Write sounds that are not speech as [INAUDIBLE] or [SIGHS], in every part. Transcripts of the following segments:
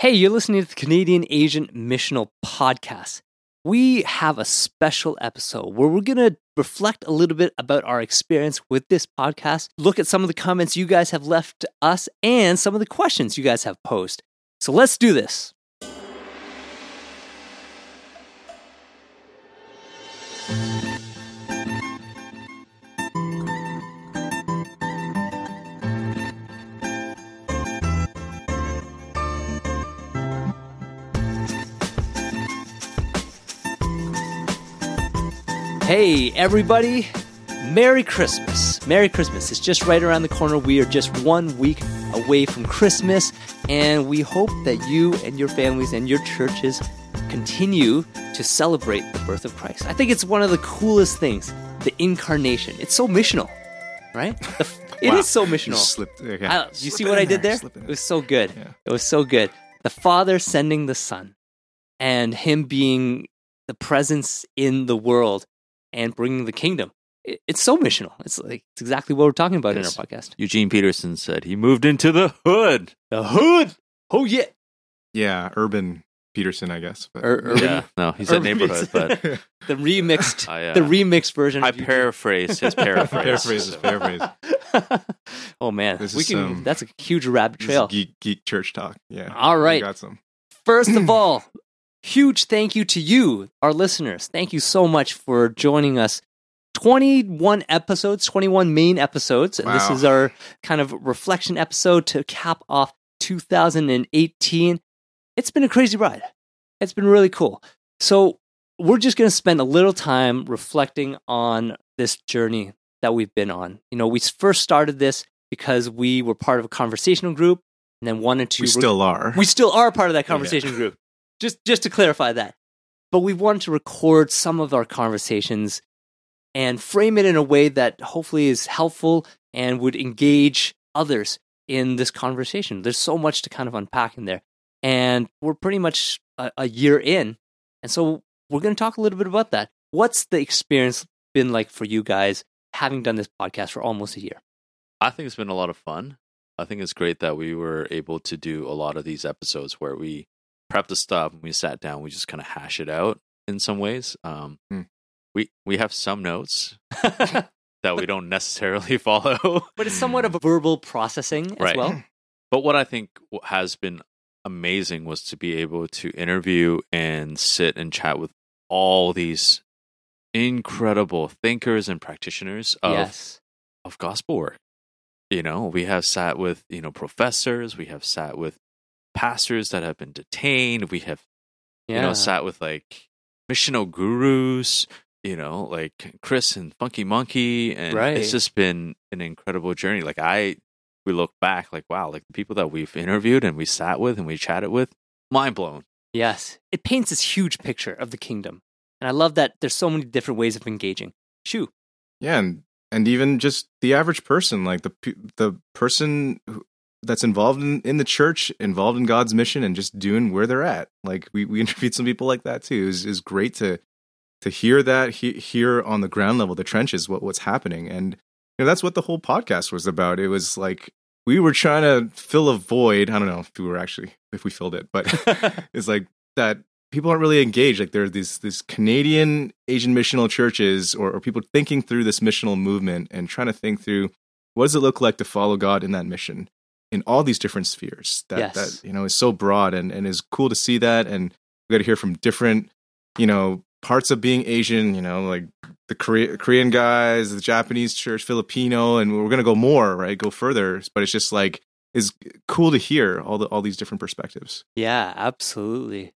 Hey, you're listening to the Canadian Asian Missional Podcast. We have a special episode where we're going to reflect a little bit about our experience with this podcast, look at some of the comments you guys have left to us, and some of the questions you guys have posed. So let's do this. Hey, everybody. Merry Christmas. Merry Christmas. It's just right around the corner. We are just one week away from Christmas, and we hope that you and your families and your churches continue to celebrate the birth of Christ. I think it's one of the coolest things the incarnation. It's so missional, right? The, [LAUGHS] it Wow. is so You missional. slipped. Okay. I, you see what I did there? It It was so good. Yeah. It was so good. The Father sending the Son and Him being the presence in the world and bringing the kingdom. It's so missional. It's like it's exactly what we're talking about Yes. in our podcast. Eugene Peterson said he moved into the hood. The hood. Oh yeah. Yeah, Urban Peterson, I guess. But Ur- urban- Yeah, no, he said Urban neighborhood, but [LAUGHS] The remixed. I, uh, the remixed version. I paraphrase his [LAUGHS] paraphrase. Paraphrase is [LAUGHS] paraphrase. oh man, This we is can. some- that's a huge rabbit This is trail. geek geek church talk. Yeah. All right. we got some. First of [CLEARS THROAT] all, huge thank you to you, our listeners. Thank you so much for joining us. 21 episodes, 21 main episodes. And this is our kind of reflection episode to cap off 2018. It's been a crazy ride. It's been really cool. So, we're just going to spend a little time reflecting on this journey that we've been on. You know, we first started this because we were part of a conversational group and then wanted to We still are. we still are part of that conversation group. Just just to clarify that. But we wanted to record some of our conversations and frame it in a way that hopefully is helpful and would engage others in this conversation. There's so much to kind of unpack in there. And we're pretty much a, a year in. And so we're going to talk a little bit about that. What's the experience been like for you guys having done this podcast for almost a year? I think it's been a lot of fun. I think it's great that we were able to do a lot of these episodes where we prepped the stuff and we sat down, we just kind of hash it out in some ways. Um, Hmm. We we have some notes [LAUGHS] that we don't necessarily [LAUGHS] follow, but it's somewhat of a verbal processing as Right. well. But what I think has been amazing was to be able to interview and sit and chat with all these incredible thinkers and practitioners of, yes. of gospel work. You know, we have sat with, you know, professors, we have sat with pastors that have been detained, we have, Yeah. you know, sat with like missional gurus, you know, like Chris and Funky Monkey. And Right. it's just been an incredible journey. Like I we look back like wow, like the people that we've interviewed and we sat with and we chatted with, mind blown. Yes. It paints this huge picture of the kingdom. And I love that there's so many different ways of engaging. Shoo. Yeah, and and even just the average person, like the the person who, that's involved in, in the church, involved in God's mission, and just doing where they're at. Like we, we [LAUGHS] interviewed some people like that too. Is is great to to hear that he, hear on the ground level, the trenches, what what's happening, and you know that's what the whole podcast was about. It was like we were trying to fill a void. I don't know if we were actually if we filled it, but [LAUGHS] [LAUGHS] it's like that people aren't really engaged. Like there are these these Canadian Asian missional churches or, or people thinking through this missional movement and trying to think through what does it look like to follow God in that mission in all these different spheres. That Yes. that you know is so broad and, and is cool to see that and we got to hear from different, you know, parts of being Asian, you know, like the Korea, Korean guys, the Japanese church, Filipino, and we're gonna go more, right? Go further. But it's just like is cool to hear all the all these different perspectives. Yeah, absolutely.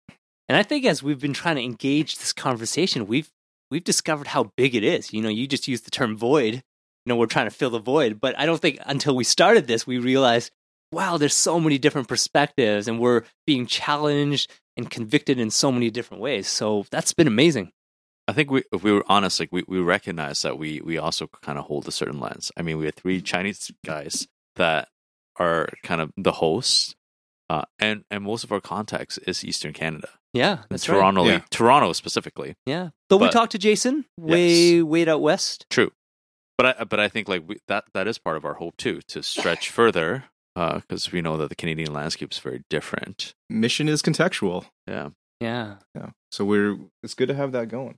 And I think as we've been trying to engage this conversation, we've we've discovered how big it is. You know, you just used the term void. You know, we're trying to fill the void, but I don't think until we started this we realized, wow, there's so many different perspectives and we're being challenged and convicted in so many different ways. So that's been amazing. I think we, if we were honest, like we, we recognize that we we also kind of hold a certain lens. I mean, we have three Chinese guys that are kind of the hosts, uh, and and most of our context is Eastern Canada, Yeah, that's right. Toronto, Yeah. Toronto specifically. Yeah. But, we But- talked to Jason way way out west. True, but I but I think like we, that that is part of our hope too to stretch further Uh, because we know that the Canadian landscape is very different. Mission is contextual. Yeah. Yeah. Yeah. So we're it's good to have that going.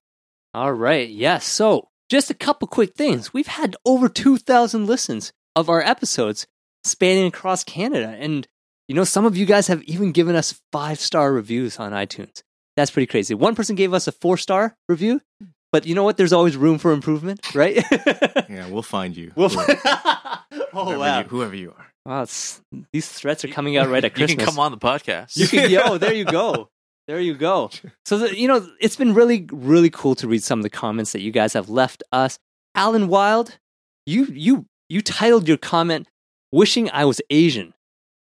All right. Yes. So, just a couple quick things. We've had over 2,000 listens of our episodes spanning across Canada. And, you know, some of you guys have even given us five star reviews on iTunes. That's pretty crazy. One person gave us a four star review, but you know what? There's always room for improvement, right? [LAUGHS] Yeah, we'll find you. We'll whoever, [LAUGHS] oh, whoever wow. you, whoever you are. Wow it's, these threats are coming out right at Christmas. [LAUGHS] You can come on the podcast. You can, yo, [LAUGHS] there you go. There you go. So, the, you know, it's been really, really cool to read some of the comments that you guys have left us. Alan Wild, you, you, you titled your comment, Wishing I Was Asian.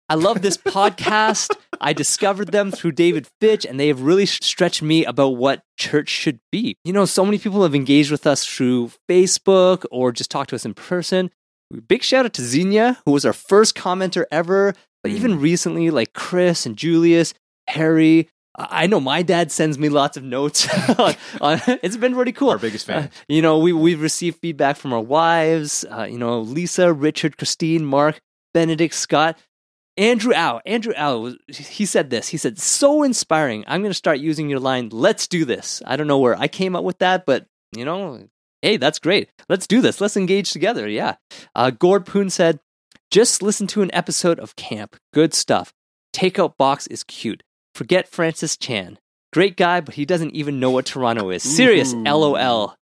I love this [LAUGHS] podcast. I discovered them through David Fitch, and they have really stretched me about what church should be. You know, so many people have engaged with us through Facebook or just talked to us in person. Big shout out to Xenia, who was our first commenter ever. But even recently, like Chris and Julius, Harry, I know my dad sends me lots of notes. [LAUGHS] on, on- it's been really cool. Our biggest fan. Uh, you know, we we've received feedback from our wives. Uh, you know, Lisa, Richard, Christine, Mark, Benedict, Scott, Andrew Au. Andrew was- He said this. He said, "So inspiring. I'm going to start using your line. Let's do this." I don't know where I came up with that, but you know, hey, that's great. Let's do this. Let's engage together. Yeah. Uh, Gord Poon said, "Just listen to an episode of Camp. Good stuff. Takeout box is cute. Forget Francis Chan." Great guy, but he doesn't even know what Toronto is. Serious, Ooh. LOL.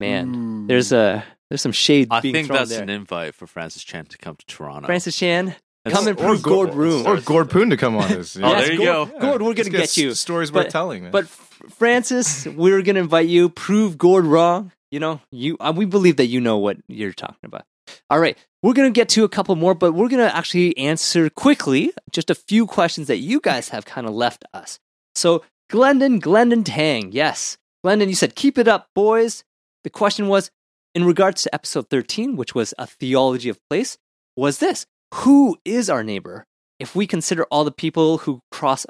Man, there's a there's some shade I being think thrown that's there. an invite for Francis Chan to come to Toronto. Francis Chan, That's- come and Or prove Gord- Gord room. Or Gord Poon to come on [LAUGHS] this. Oh, Yes, there you Gord- go. Gord, we're gonna get you. s- Stories But- worth telling, man. But F- Francis, we're gonna invite you. Prove Gord wrong. You know, you uh, we believe that you know what you're talking about. All right, we're gonna get to a couple more, but we're gonna actually answer quickly just a few questions that you guys have kind of left us. So, Glendon, Glendon Tang, yes, Glendon, you said keep it up, boys. The question was in regards to episode 13, which was a theology of place. Was this who is our neighbor? If we consider all the people who cross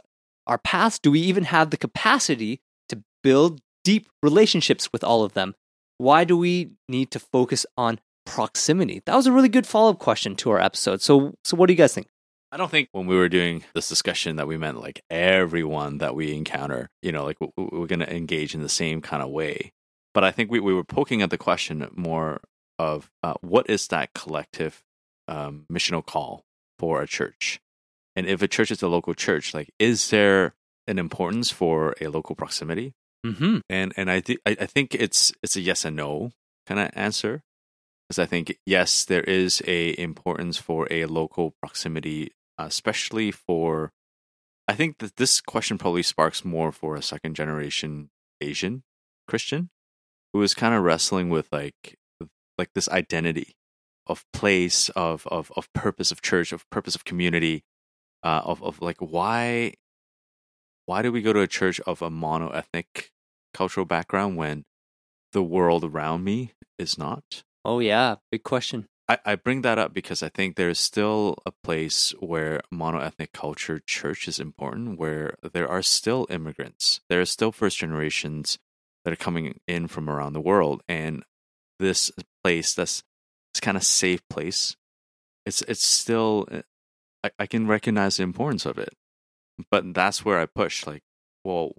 our paths, do we even have the capacity to build deep relationships with all of them? Why do we need to focus on proximity? That was a really good follow up question to our episode. So, so what do you guys think? I don't think when we were doing this discussion that we meant like everyone that we encounter, you know, like we- we- we're going to engage in the same kind of way. But I think we, we were poking at the question more of uh, what is that collective um, missional call for a church? And if a church is a local church, like, is there an importance for a local proximity? Mm-hmm. and and I think I think it's it's a yes and no kind of answer because I think yes there is a importance for a local proximity, especially for. I think that this question probably sparks more for a second generation Asian Christian who is kind of wrestling with like like this identity of place of of of purpose of church of purpose of community uh, of of like why why do we go to a church of a mono ethnic cultural background when the world around me is not? Oh, yeah. Big question. I, I bring that up because I think there's still a place where mono ethnic culture church is important, where there are still immigrants, there are still first generations that are coming in from around the world, and this place that's this kind of safe place, it's it's still I, I can recognize the importance of it, but that's where I push like, well,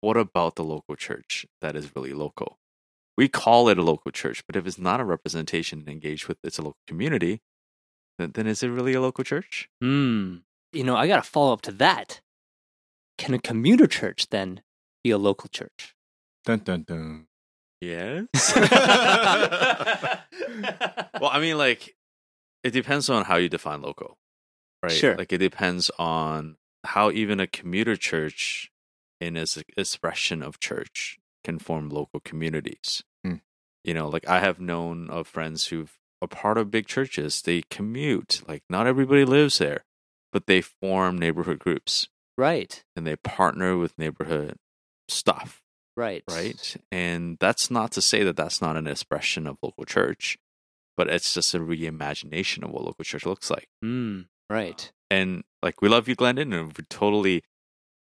what about the local church that is really local? we call it a local church, but if it's not a representation and engaged with its a local community, then, then is it really a local church? Hmm. You know, I got to follow up to that. Can a commuter church then be a local church? dun dun dun. Yes. [LAUGHS] [LAUGHS] well, I mean, like, it depends on how you define local, right? Sure. Like, it depends on how even a commuter church, in its expression of church, can form local communities. Hmm. You know, like I have known of friends who've are part of big churches. They commute. Like, not everybody lives there, but they form neighborhood groups Right. and they partner with neighborhood stuff Right. right? And that's not to say that that's not an expression of local church, but it's just a reimagination of what local church looks like. Hmm. Right. And like, we love you, Glendon, and we totally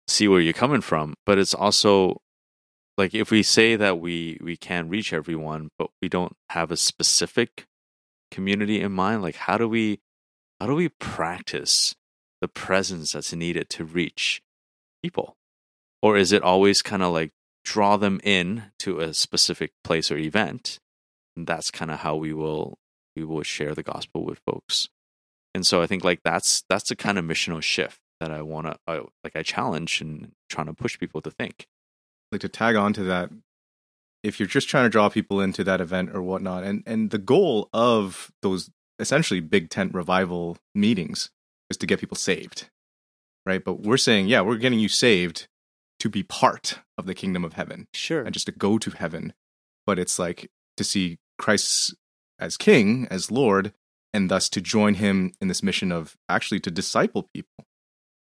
see where you're coming from. But it's also like if we say that we we can reach everyone, but we don't have a specific community in mind, like how do we how do we practice the presence that's needed to reach people? Or is it always kind of like draw them in to a specific place or event? And that's kind of how we will we will share the gospel with folks. And so I think like that's that's the kind of missional shift that I want to uh, like I challenge and trying to push people to think. Like to tag on to that, if you're just trying to draw people into that event or whatnot, and and the goal of those essentially big tent revival meetings is to get people saved, right? But we're saying, yeah, we're getting you saved to be part of the kingdom of heaven Sure. and just to go to heaven. But it's like to see Christ as king, as Lord, and thus to join him in this mission of actually to disciple people.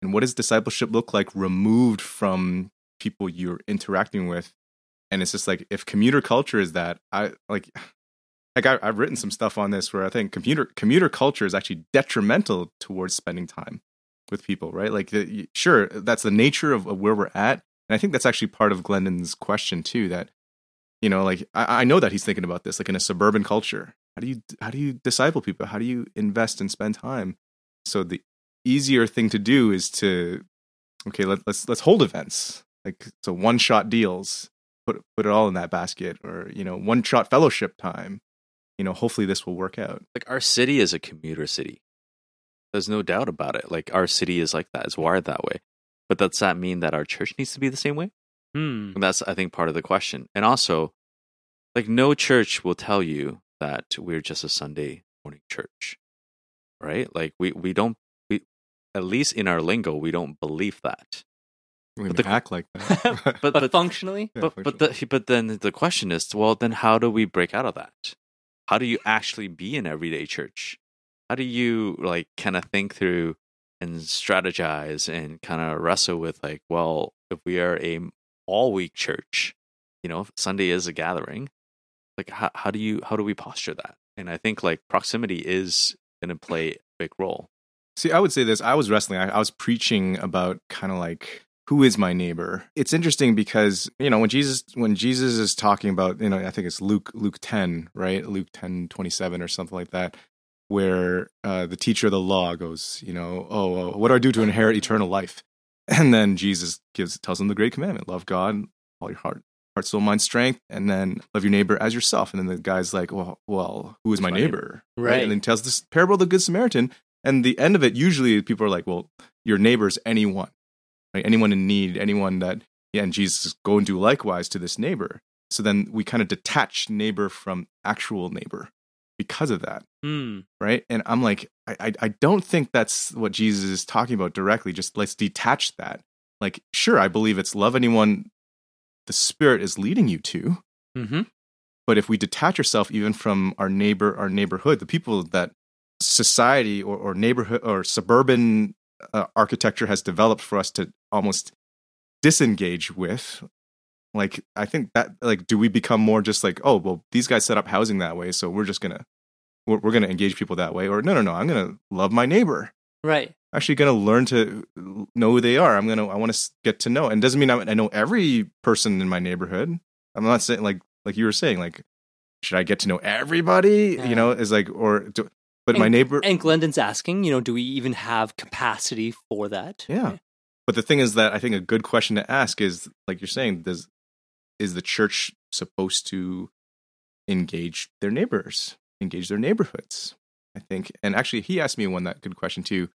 And what does discipleship look like removed from people you're interacting with? And it's just like if commuter culture is that, I like [SIGHS] like I, I've written some stuff on this where I think commuter commuter culture is actually detrimental towards spending time with people, right? Like, the, sure, that's the nature of, of where we're at, and I think that's actually part of Glendon's question too. That you know, like I, I know that he's thinking about this, like in a suburban culture. How do you how do you disciple people? How do you invest and spend time? So the easier thing to do is to okay, let, let's let's hold events like so one shot deals. Put put it all in that basket, or you know, one shot fellowship time. You know, hopefully this will work out. Like our city is a commuter city. There's no doubt about it. Like our city is like that. It's wired that way. But does that mean that our church needs to be the same way? Hmm. And that's I think part of the question. And also, like no church will tell you that we're just a Sunday morning church. Right? Like we we don't we at least in our lingo we don't believe that. We But the- act like that. [LAUGHS] [LAUGHS] but, but- functionally, Yeah, but for but the, but then the question is, well, then how do we break out of that? How do you actually be an everyday church? How do you like kind of think through and strategize and kind of wrestle with like, well, if we are a all week church, you know, if Sunday is a gathering, like how how do you how do we posture that? And I think like proximity is going to play a big role. See, I would say this. I was wrestling. I, I was preaching about kind of like who is my neighbor. It's interesting because you know when Jesus when Jesus is talking about you know I think it's Luke Luke ten right Luke ten twenty seven or something like that where uh, the teacher of the law goes you know oh uh, what do I do to inherit eternal life? [LAUGHS] And then Jesus gives tells him the great commandment love God all your heart heart soul mind strength and then love your neighbor as yourself. And then the guy's like well well who is my my neighbor? Right. and then he tells this parable of the good Samaritan and the end of it usually people are like well your neighbor's anyone right? Anyone in need anyone that yeah and jesus go and do likewise to this neighbor. So then we kind of detach neighbor from actual neighbor because of that Hmm. right and i'm like I, I i don't think that's what jesus is talking about directly just let's detach that like sure i believe it's love anyone the spirit is leading you to Mm-hmm. but if we detach ourselves even from our neighbor our neighborhood the people that society or, or neighborhood or suburban uh, architecture has developed for us to almost disengage with like i think that like do we become more just like oh well these guys set up housing that way so we're just gonna we're, we're gonna engage people that way or no no no i'm gonna love my neighbor Right. actually going to learn to know who they are. I'm going to, I want to get to know. And doesn't mean I, I know every person in my neighborhood. I'm not saying like, like you were saying, like, should I get to know everybody? Yeah. You know, is like, or, do, but my neighbor, And Glendon's asking, you know, do we even have capacity for that? yeah. But the thing is that I think a good question to ask is, like you're saying, does, is the church supposed to engage their neighbors, engage their neighborhoods? I think, and actually, he asked me one that good question too.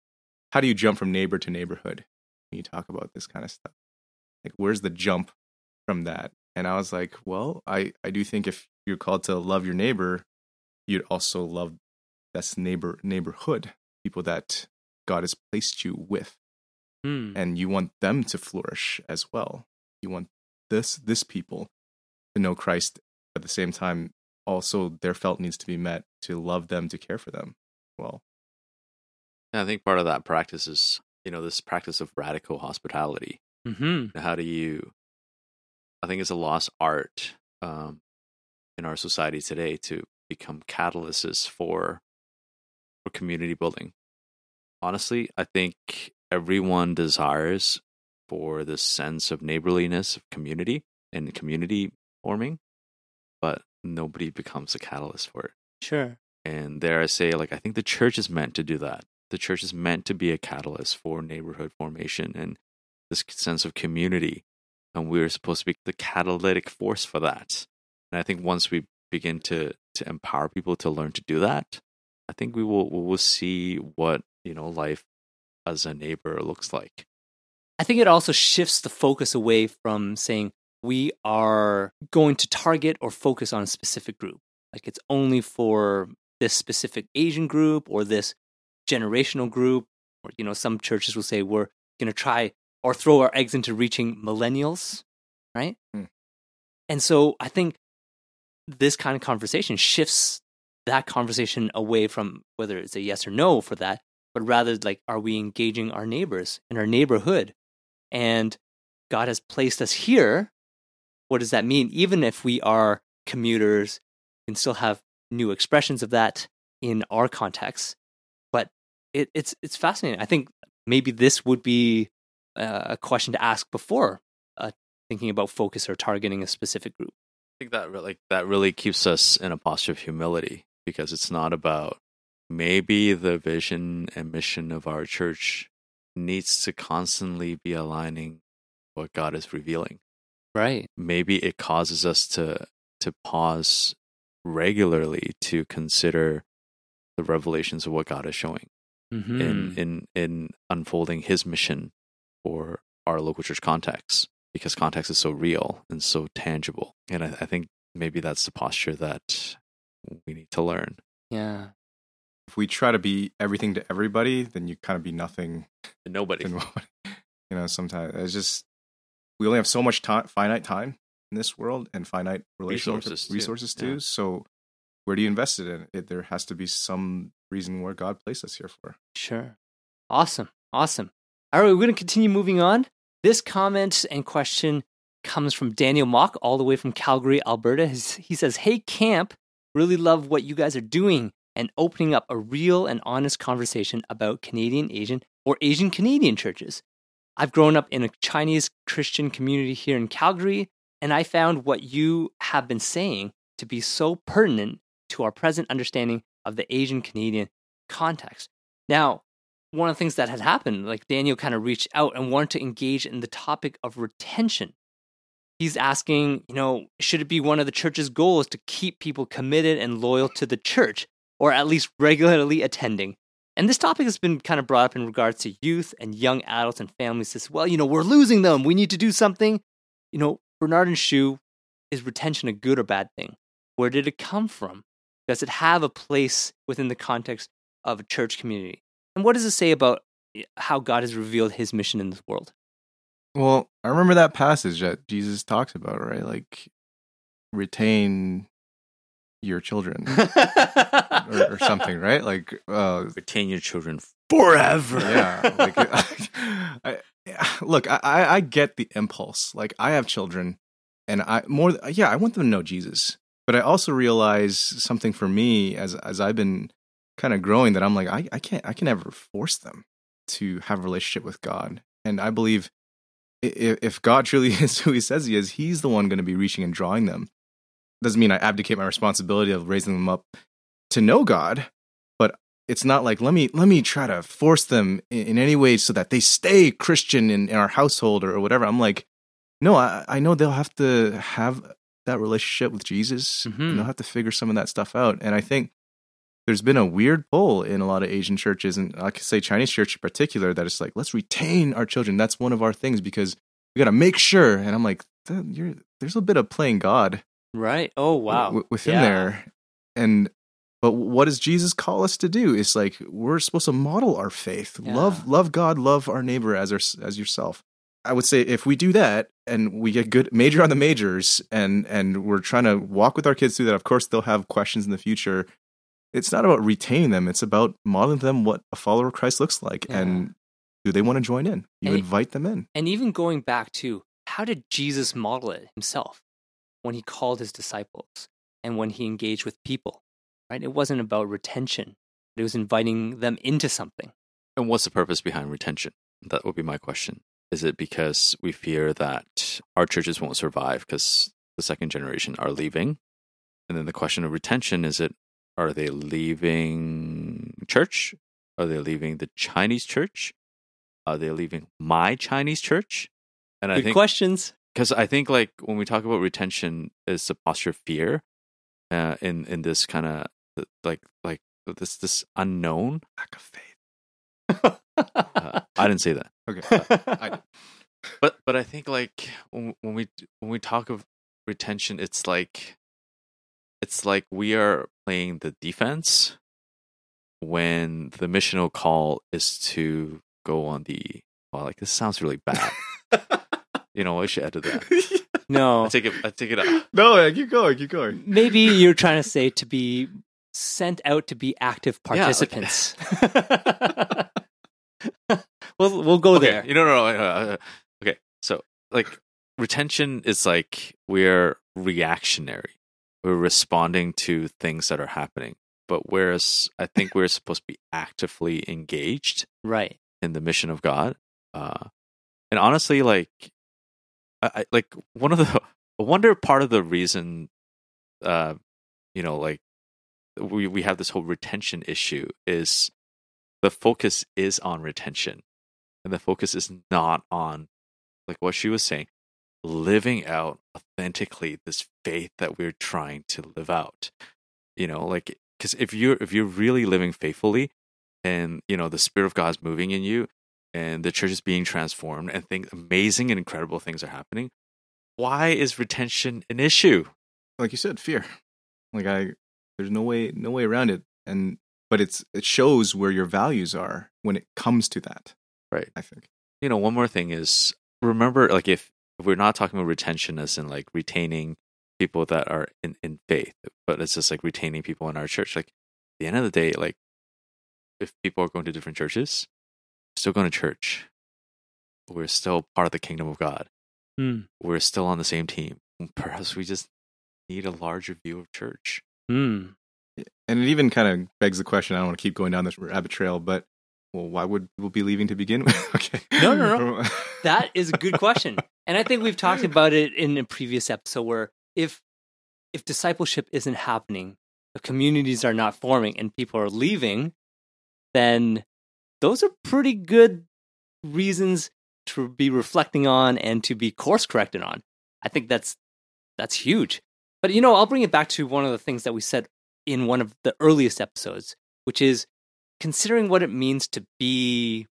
How do you jump from neighbor to neighborhood when you talk about this kind of stuff? Like, where's the jump from that? And I was like, well, I I do think if you're called to love your neighbor, you'd also love that's neighbor neighborhood people that God has placed you with, Hmm. and you want them to flourish as well. You want this this people to know Christ at the same time. Also, their felt needs to be met to love them, to care for them. Well, And I think part of that practice is, you know, this practice of radical hospitality. Mm-hmm. How do you? I think it's a lost art um, in our society today to become catalysts for for community building. Honestly, I think everyone desires for this sense of neighborliness, of community, and community forming, but nobody becomes a catalyst for it. Sure. And there I say, like, I think the church is meant to do that, the church is meant to be a catalyst for neighborhood formation and this sense of community. And we're supposed to be the catalytic force for that. And I think once we begin to to empower people to learn to do that, I think we will we will see what you know life as a neighbor looks like. I think it also shifts the focus away from saying we are going to target or focus on a specific group. Like it's only for this specific Asian group or this generational group. Or, you know, some churches will say we're going to try or throw our eggs into reaching millennials, right? Hmm. And so I think this kind of conversation shifts that conversation away from whether it's a yes or no for that, but rather like, are we engaging our neighbors in our neighborhood? And God has placed us here. What does that mean? Even if we are commuters, we can still have new expressions of that in our context. But it, it's it's fascinating. I think maybe this would be uh, a question to ask before uh, thinking about focus or targeting a specific group. I think that like that really keeps us in a posture of humility because it's not about maybe the vision and mission of our church needs to constantly be aligning what God is revealing. Right. Maybe it causes us to to pause regularly to consider the revelations of what God is showing Mm-hmm. in in in unfolding His mission for our local church context because context is so real and so tangible. And I, I think maybe that's the posture that we need to learn. yeah. If we try to be everything to everybody, then you kind of be nothing Nobody. to [LAUGHS] nobody. You know, sometimes it's just we only have so much time, finite time in this world, and finite relational Resources, too. resources too. Yeah. So, where do you invest it in? It, there has to be some reason where God placed us here for. Sure. Awesome. Awesome. All right, we're going to continue moving on. This comment and question comes from Daniel Mock, all the way from Calgary, Alberta. He says, Hey, camp, really love what you guys are doing and opening up a real and honest conversation about Canadian Asian or Asian Canadian churches. I've grown up in a Chinese Christian community here in Calgary, and I found what you have been saying to be so pertinent to our present understanding of the Asian Canadian context. Now, one of the things that had happened, like Daniel kind of reached out and wanted to engage in the topic of retention. He's asking, you know, should it be one of the church's goals to keep people committed and loyal to the church, or at least regularly attending? And this topic has been kind of brought up in regards to youth and young adults and families as well. You know, we're losing them. We need to do something. You know, Bernard and Shu, is retention a good or bad thing? Where did it come from? Does it have a place within the context of a church community? And what does it say about eh, how God has revealed his mission in this world? Well, I remember that passage that Jesus talks about, right? Like, retain your children [LAUGHS] or, or something, right? Like, uh, Retain your children forever. yeah. Like, [LAUGHS] I, look, I, I I get the impulse. Like, I have children, and I more, yeah, I want them to know Jesus. But I also realize something for me as as I've been kind of growing that I'm like, I, I can't, I can never force them to have a relationship with God. And I believe i- if God truly [LAUGHS] is who He says He is, He's the one going to be reaching and drawing them. Doesn't mean I abdicate my responsibility of raising them up to know God, but it's not like let me let me try to force them in, in any way so that they stay Christian in, in our household or, whatever. I'm like, no, I, I know they'll have to have that relationship with Jesus, Mhm. and they'll have to figure some of that stuff out. And I think there's been a weird pull in a lot of Asian churches, and I could say Chinese church in particular, that it's like let's retain our children. That's one of our things because we got to make sure. And I'm like, you're, there's a bit of playing God Right. Oh, wow. w- within Yeah. there. And but what does Jesus call us to do? It's like we're supposed to model our faith, Yeah. love love God, love our neighbor as our, as yourself. I would say if we do that and we get good major on the majors and and we're trying to walk with our kids through that, of course they'll have questions in the future. It's not about retaining them; it's about modeling them what a follower of Christ looks like, Yeah. and do they want to join in? You And invite them in. And even going back to how did Jesus model it himself when he called his disciples and when he engaged with people, right? It wasn't about retention, but it was inviting them into something. And what's the purpose behind retention? That would be my question. Is it because we fear that our churches won't survive because the second generation are leaving? And then the question of retention is it are they leaving church Are they leaving the Chinese church? Are they leaving my Chinese church? And I think questions. Because I think like when we talk about retention, is the posture fear uh, in in this kind of like like this this unknown. Lack of faith. Uh, I didn't say that, [LAUGHS] Okay. I, [LAUGHS] but but I think like when, when we when we talk of retention, it's like it's like we are playing the defense when the missional call is to go on the. Well, like this sounds really bad. [LAUGHS] you know, I should edit that. [LAUGHS] no. I take it. I take it out. [LAUGHS] no, yeah, keep going, keep going. Maybe you're trying to say to be sent out to be active Yeah, like- participants. [LAUGHS] we'll we'll go okay. there. You know, no, no, uh, okay. So, like, retention is like we're reactionary. We're responding to things that are happening. But whereas I think we're supposed to be actively engaged Right. in the mission of God, uh, and honestly, like, I, like one of the [LAUGHS] I wonder part of the reason, uh, you know, like we we have this whole retention issue is the focus is on retention, and the focus is not on like what she was saying, living out authentically this faith that we're trying to live out. You know, like because if you're if you're really living faithfully, and you know the spirit of God's moving in you, and the church is being transformed, and things amazing and incredible things are happening. Why is retention an issue? Like you said, fear. Like I, there's no way, no way around it. And but it's it shows where your values are when it comes to that. Right. I think. you know, one more thing is remember, like, if, if we're not talking about retention as in like retaining people that are in, in faith, but it's just like retaining people in our church. Like, at the end of the day, like, if people are going to different churches, still going to church, we're still part of the kingdom of God. Hmm. We're still on the same team. [LAUGHS] Perhaps we just need a larger view of church. Hmm. And it even kind of begs the question. I don't want to keep going down this rabbit trail, but well, why would people be leaving to begin [LAUGHS] with? okay. No, no, no. [LAUGHS] That is a good question. And I think we've talked about it in a previous episode where if if discipleship isn't happening, the communities are not forming and people are leaving, then those are pretty good reasons to be reflecting on and to be course corrected on. I think that's that's huge. But you know, I'll bring it back to one of the things that we said in one of the earliest episodes, which is considering what it means to be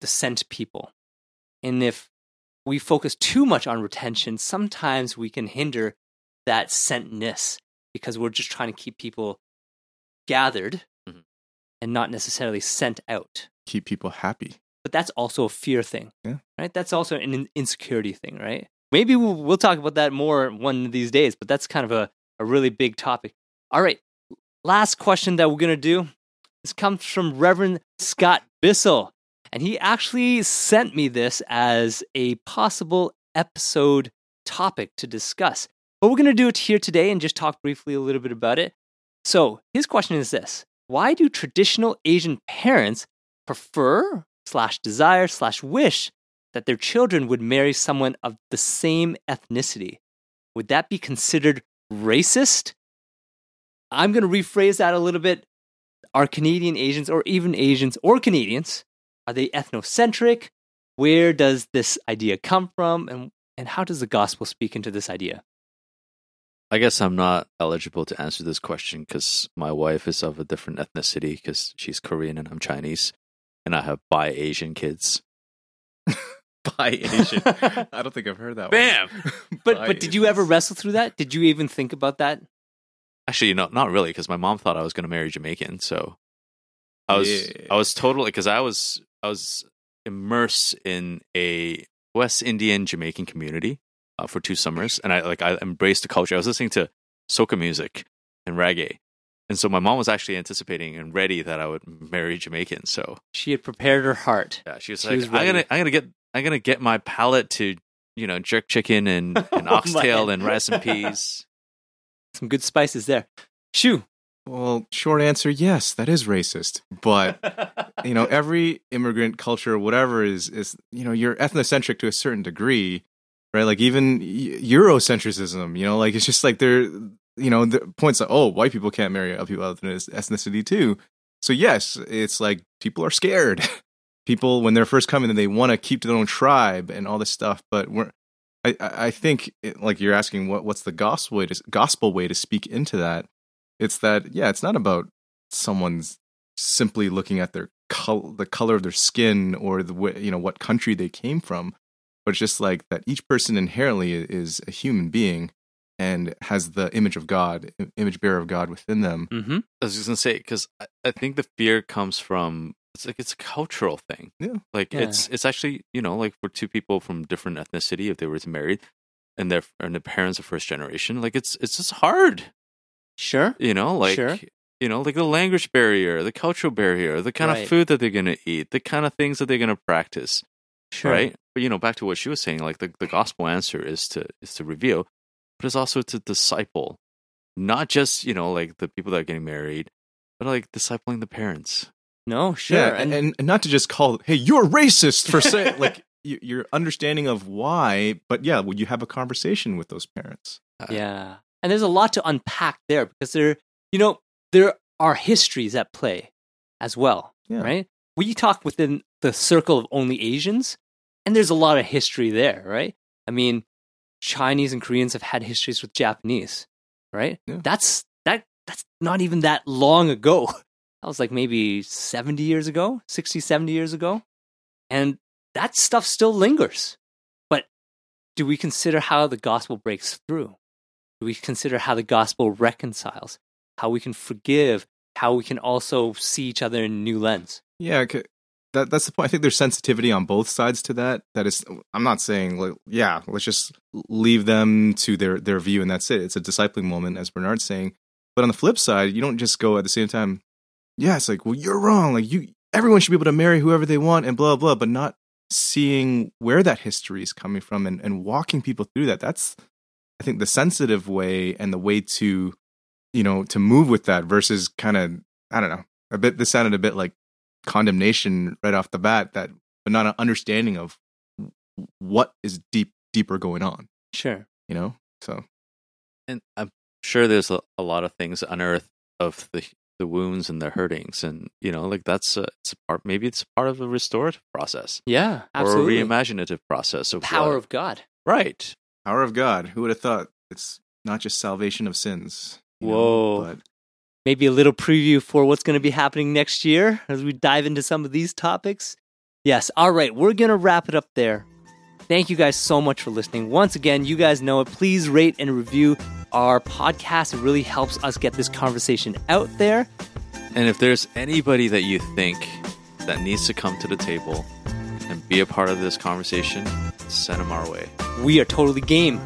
the sent people. And if we focus too much on retention, sometimes we can hinder that sentness because we're just trying to keep people gathered. And not necessarily sent out. Keep people happy. But that's also a fear thing, Yeah. right? That's also an insecurity thing, right? Maybe we'll, we'll talk about that more one of these days, but that's kind of a, a really big topic. All right, last question that we're going to do. This comes from Reverend Scott Bissell. And he actually sent me this as a possible episode topic to discuss. But we're going to do it here today and just talk briefly a little bit about it. So his question is this Why do traditional Asian parents prefer, slash desire, slash wish that their children would marry someone of the same ethnicity? Would that be considered racist? I'm going to rephrase that a little bit. Are Canadian Asians, or even Asians or Canadians, are they ethnocentric? Where does this idea come from? And, and how does the gospel speak into this idea? I guess I'm not eligible to answer this question because my wife is of a different ethnicity because she's Korean and I'm Chinese, and I have bi Asian kids. [LAUGHS] By Asian. [LAUGHS] I don't think I've heard that Bam! one. [LAUGHS] But but did you ever wrestle through that? Did you even think about that? Actually, no, not really, because my mom thought I was going to marry Jamaican. So I was, Yeah. I was totally because I was, I was immersed in a West Indian Jamaican community uh, for two summers, and I like I embraced the culture. I was listening to soca music and reggae, and so my mom was actually anticipating and ready that I would marry Jamaican. So She had prepared her heart. yeah, she was She like, was "I'm gonna, I'm gonna get, I'm gonna get my palate to, you know, jerk chicken and, [LAUGHS] and Oh, oxtail man. and rice and peas." Some good spices there. Shoo. Well, short answer, yes, that is racist. But [LAUGHS] you know, every immigrant culture, whatever is is you know, you're ethnocentric to a certain degree, right? Like even Eurocentrism, you know, like it's just like there, you know, the points like, oh, white people can't marry other people other than ethnicity too. so yes, it's like people are scared. [LAUGHS] people when they're first coming, they want to keep to their own tribe and all this stuff. But we're, I, I think, it, like you're asking, what what's the gospel way to gospel way to speak into that? It's that yeah, it's not about someone's simply looking at their color, the color of their skin, or the you know what country they came from, but it's just like that each person inherently is a human being and has the image of God, image bearer of God within them. Mm-hmm. I was just gonna say because I, I think the fear comes from it's like it's a cultural thing. Yeah. Like Yeah. it's it's actually you know like for two people from different ethnicity if they were married and their and the parents are first generation like it's it's just hard Sure. you know like Sure. you know like the language barrier the cultural barrier the kind Right. of food that they're gonna eat the kind of things that they're gonna practice Sure. right but you know back to what she was saying like the, the gospel answer is to is to reveal but it's also to disciple not just you know like the people that are getting married but like discipling the parents No, sure. Yeah, and, and and not to just call, hey, you're racist for saying [LAUGHS] like y- your understanding of why, but yeah, would you have a conversation with those parents? Uh, yeah. And there's a lot to unpack there because there, you know, there are histories at play as well, Yeah. right? We talk within the circle of only Asians, and there's a lot of history there, right? I mean, Chinese and Koreans have had histories with Japanese, right? Yeah. That's that that's not even that long ago. [LAUGHS] That was like maybe 70 years ago, 60, 70 years ago. And that stuff still lingers. But do we consider how the gospel breaks through? Do we consider how the gospel reconciles? How we can forgive? How we can also see each other in a new lens? Yeah, that that's the point. I think there's sensitivity on both sides to that. That is, I'm not saying like, yeah, let's just leave them to their their view and that's it. It's a discipling moment, as Bernard's saying. But on the flip side, you don't just go at the same time. Yeah, it's like, well, you're wrong. Like you, everyone should be able to marry whoever they want and blah blah. But not seeing where that history is coming from and and walking people through that. That's, I think, the sensitive way and the way to, you know, to move with that versus kind of, I don't know, a bit. This sounded a bit like condemnation right off the bat that but not an understanding of what is deep deeper going on Sure. you know so and i'm sure there's a, a lot of things unearthed of the the wounds and the hurtings and you know like that's a, it's a part maybe it's part of a restorative process Yeah, absolutely. or a reimaginative process of Power what- of God. right power of god who would have thought it's not just salvation of sins you know, Whoa. but maybe a little preview for what's going to be happening next year as we dive into some of these topics. Yes, all right, we're going to wrap it up there. Thank you guys so much for listening. Once again, you guys know it. Please rate and review our podcast. It really helps us get this conversation out there. and if there's anybody that you think that needs to come to the table and be a part of this conversation send them our way We are totally game.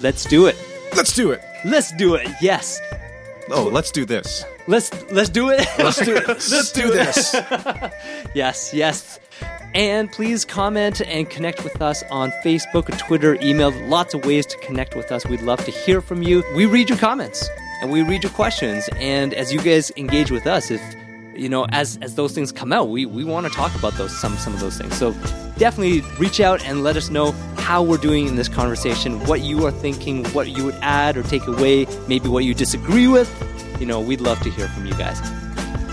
Let's do it. let's do it Let's do it. Yes. Oh let's do this Let's let's do it. [LAUGHS] let's do [LAUGHS] it let's do this [LAUGHS] Yes, yes. And please comment and connect with us on Facebook Twitter, email. Lots of ways to connect with us. We'd love to hear from you. We read your comments and we read your questions. And as you guys engage with us, if you know, as as those things come out, we, we want to talk about those some some of those things. So definitely reach out and let us know how we're doing in this conversation, what you are thinking, what you would add or take away, maybe what you disagree with. You know, we'd love to hear from you guys.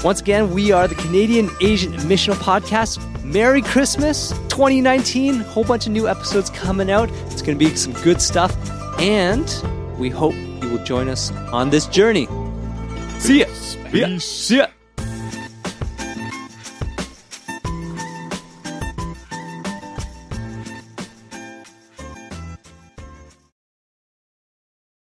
Once again, we are the Canadian Asian Missional Podcast. Merry Christmas 2019. Whole bunch of new episodes coming out. It's going to be some good stuff. And we hope you will join us on this journey. See ya. See ya. See ya.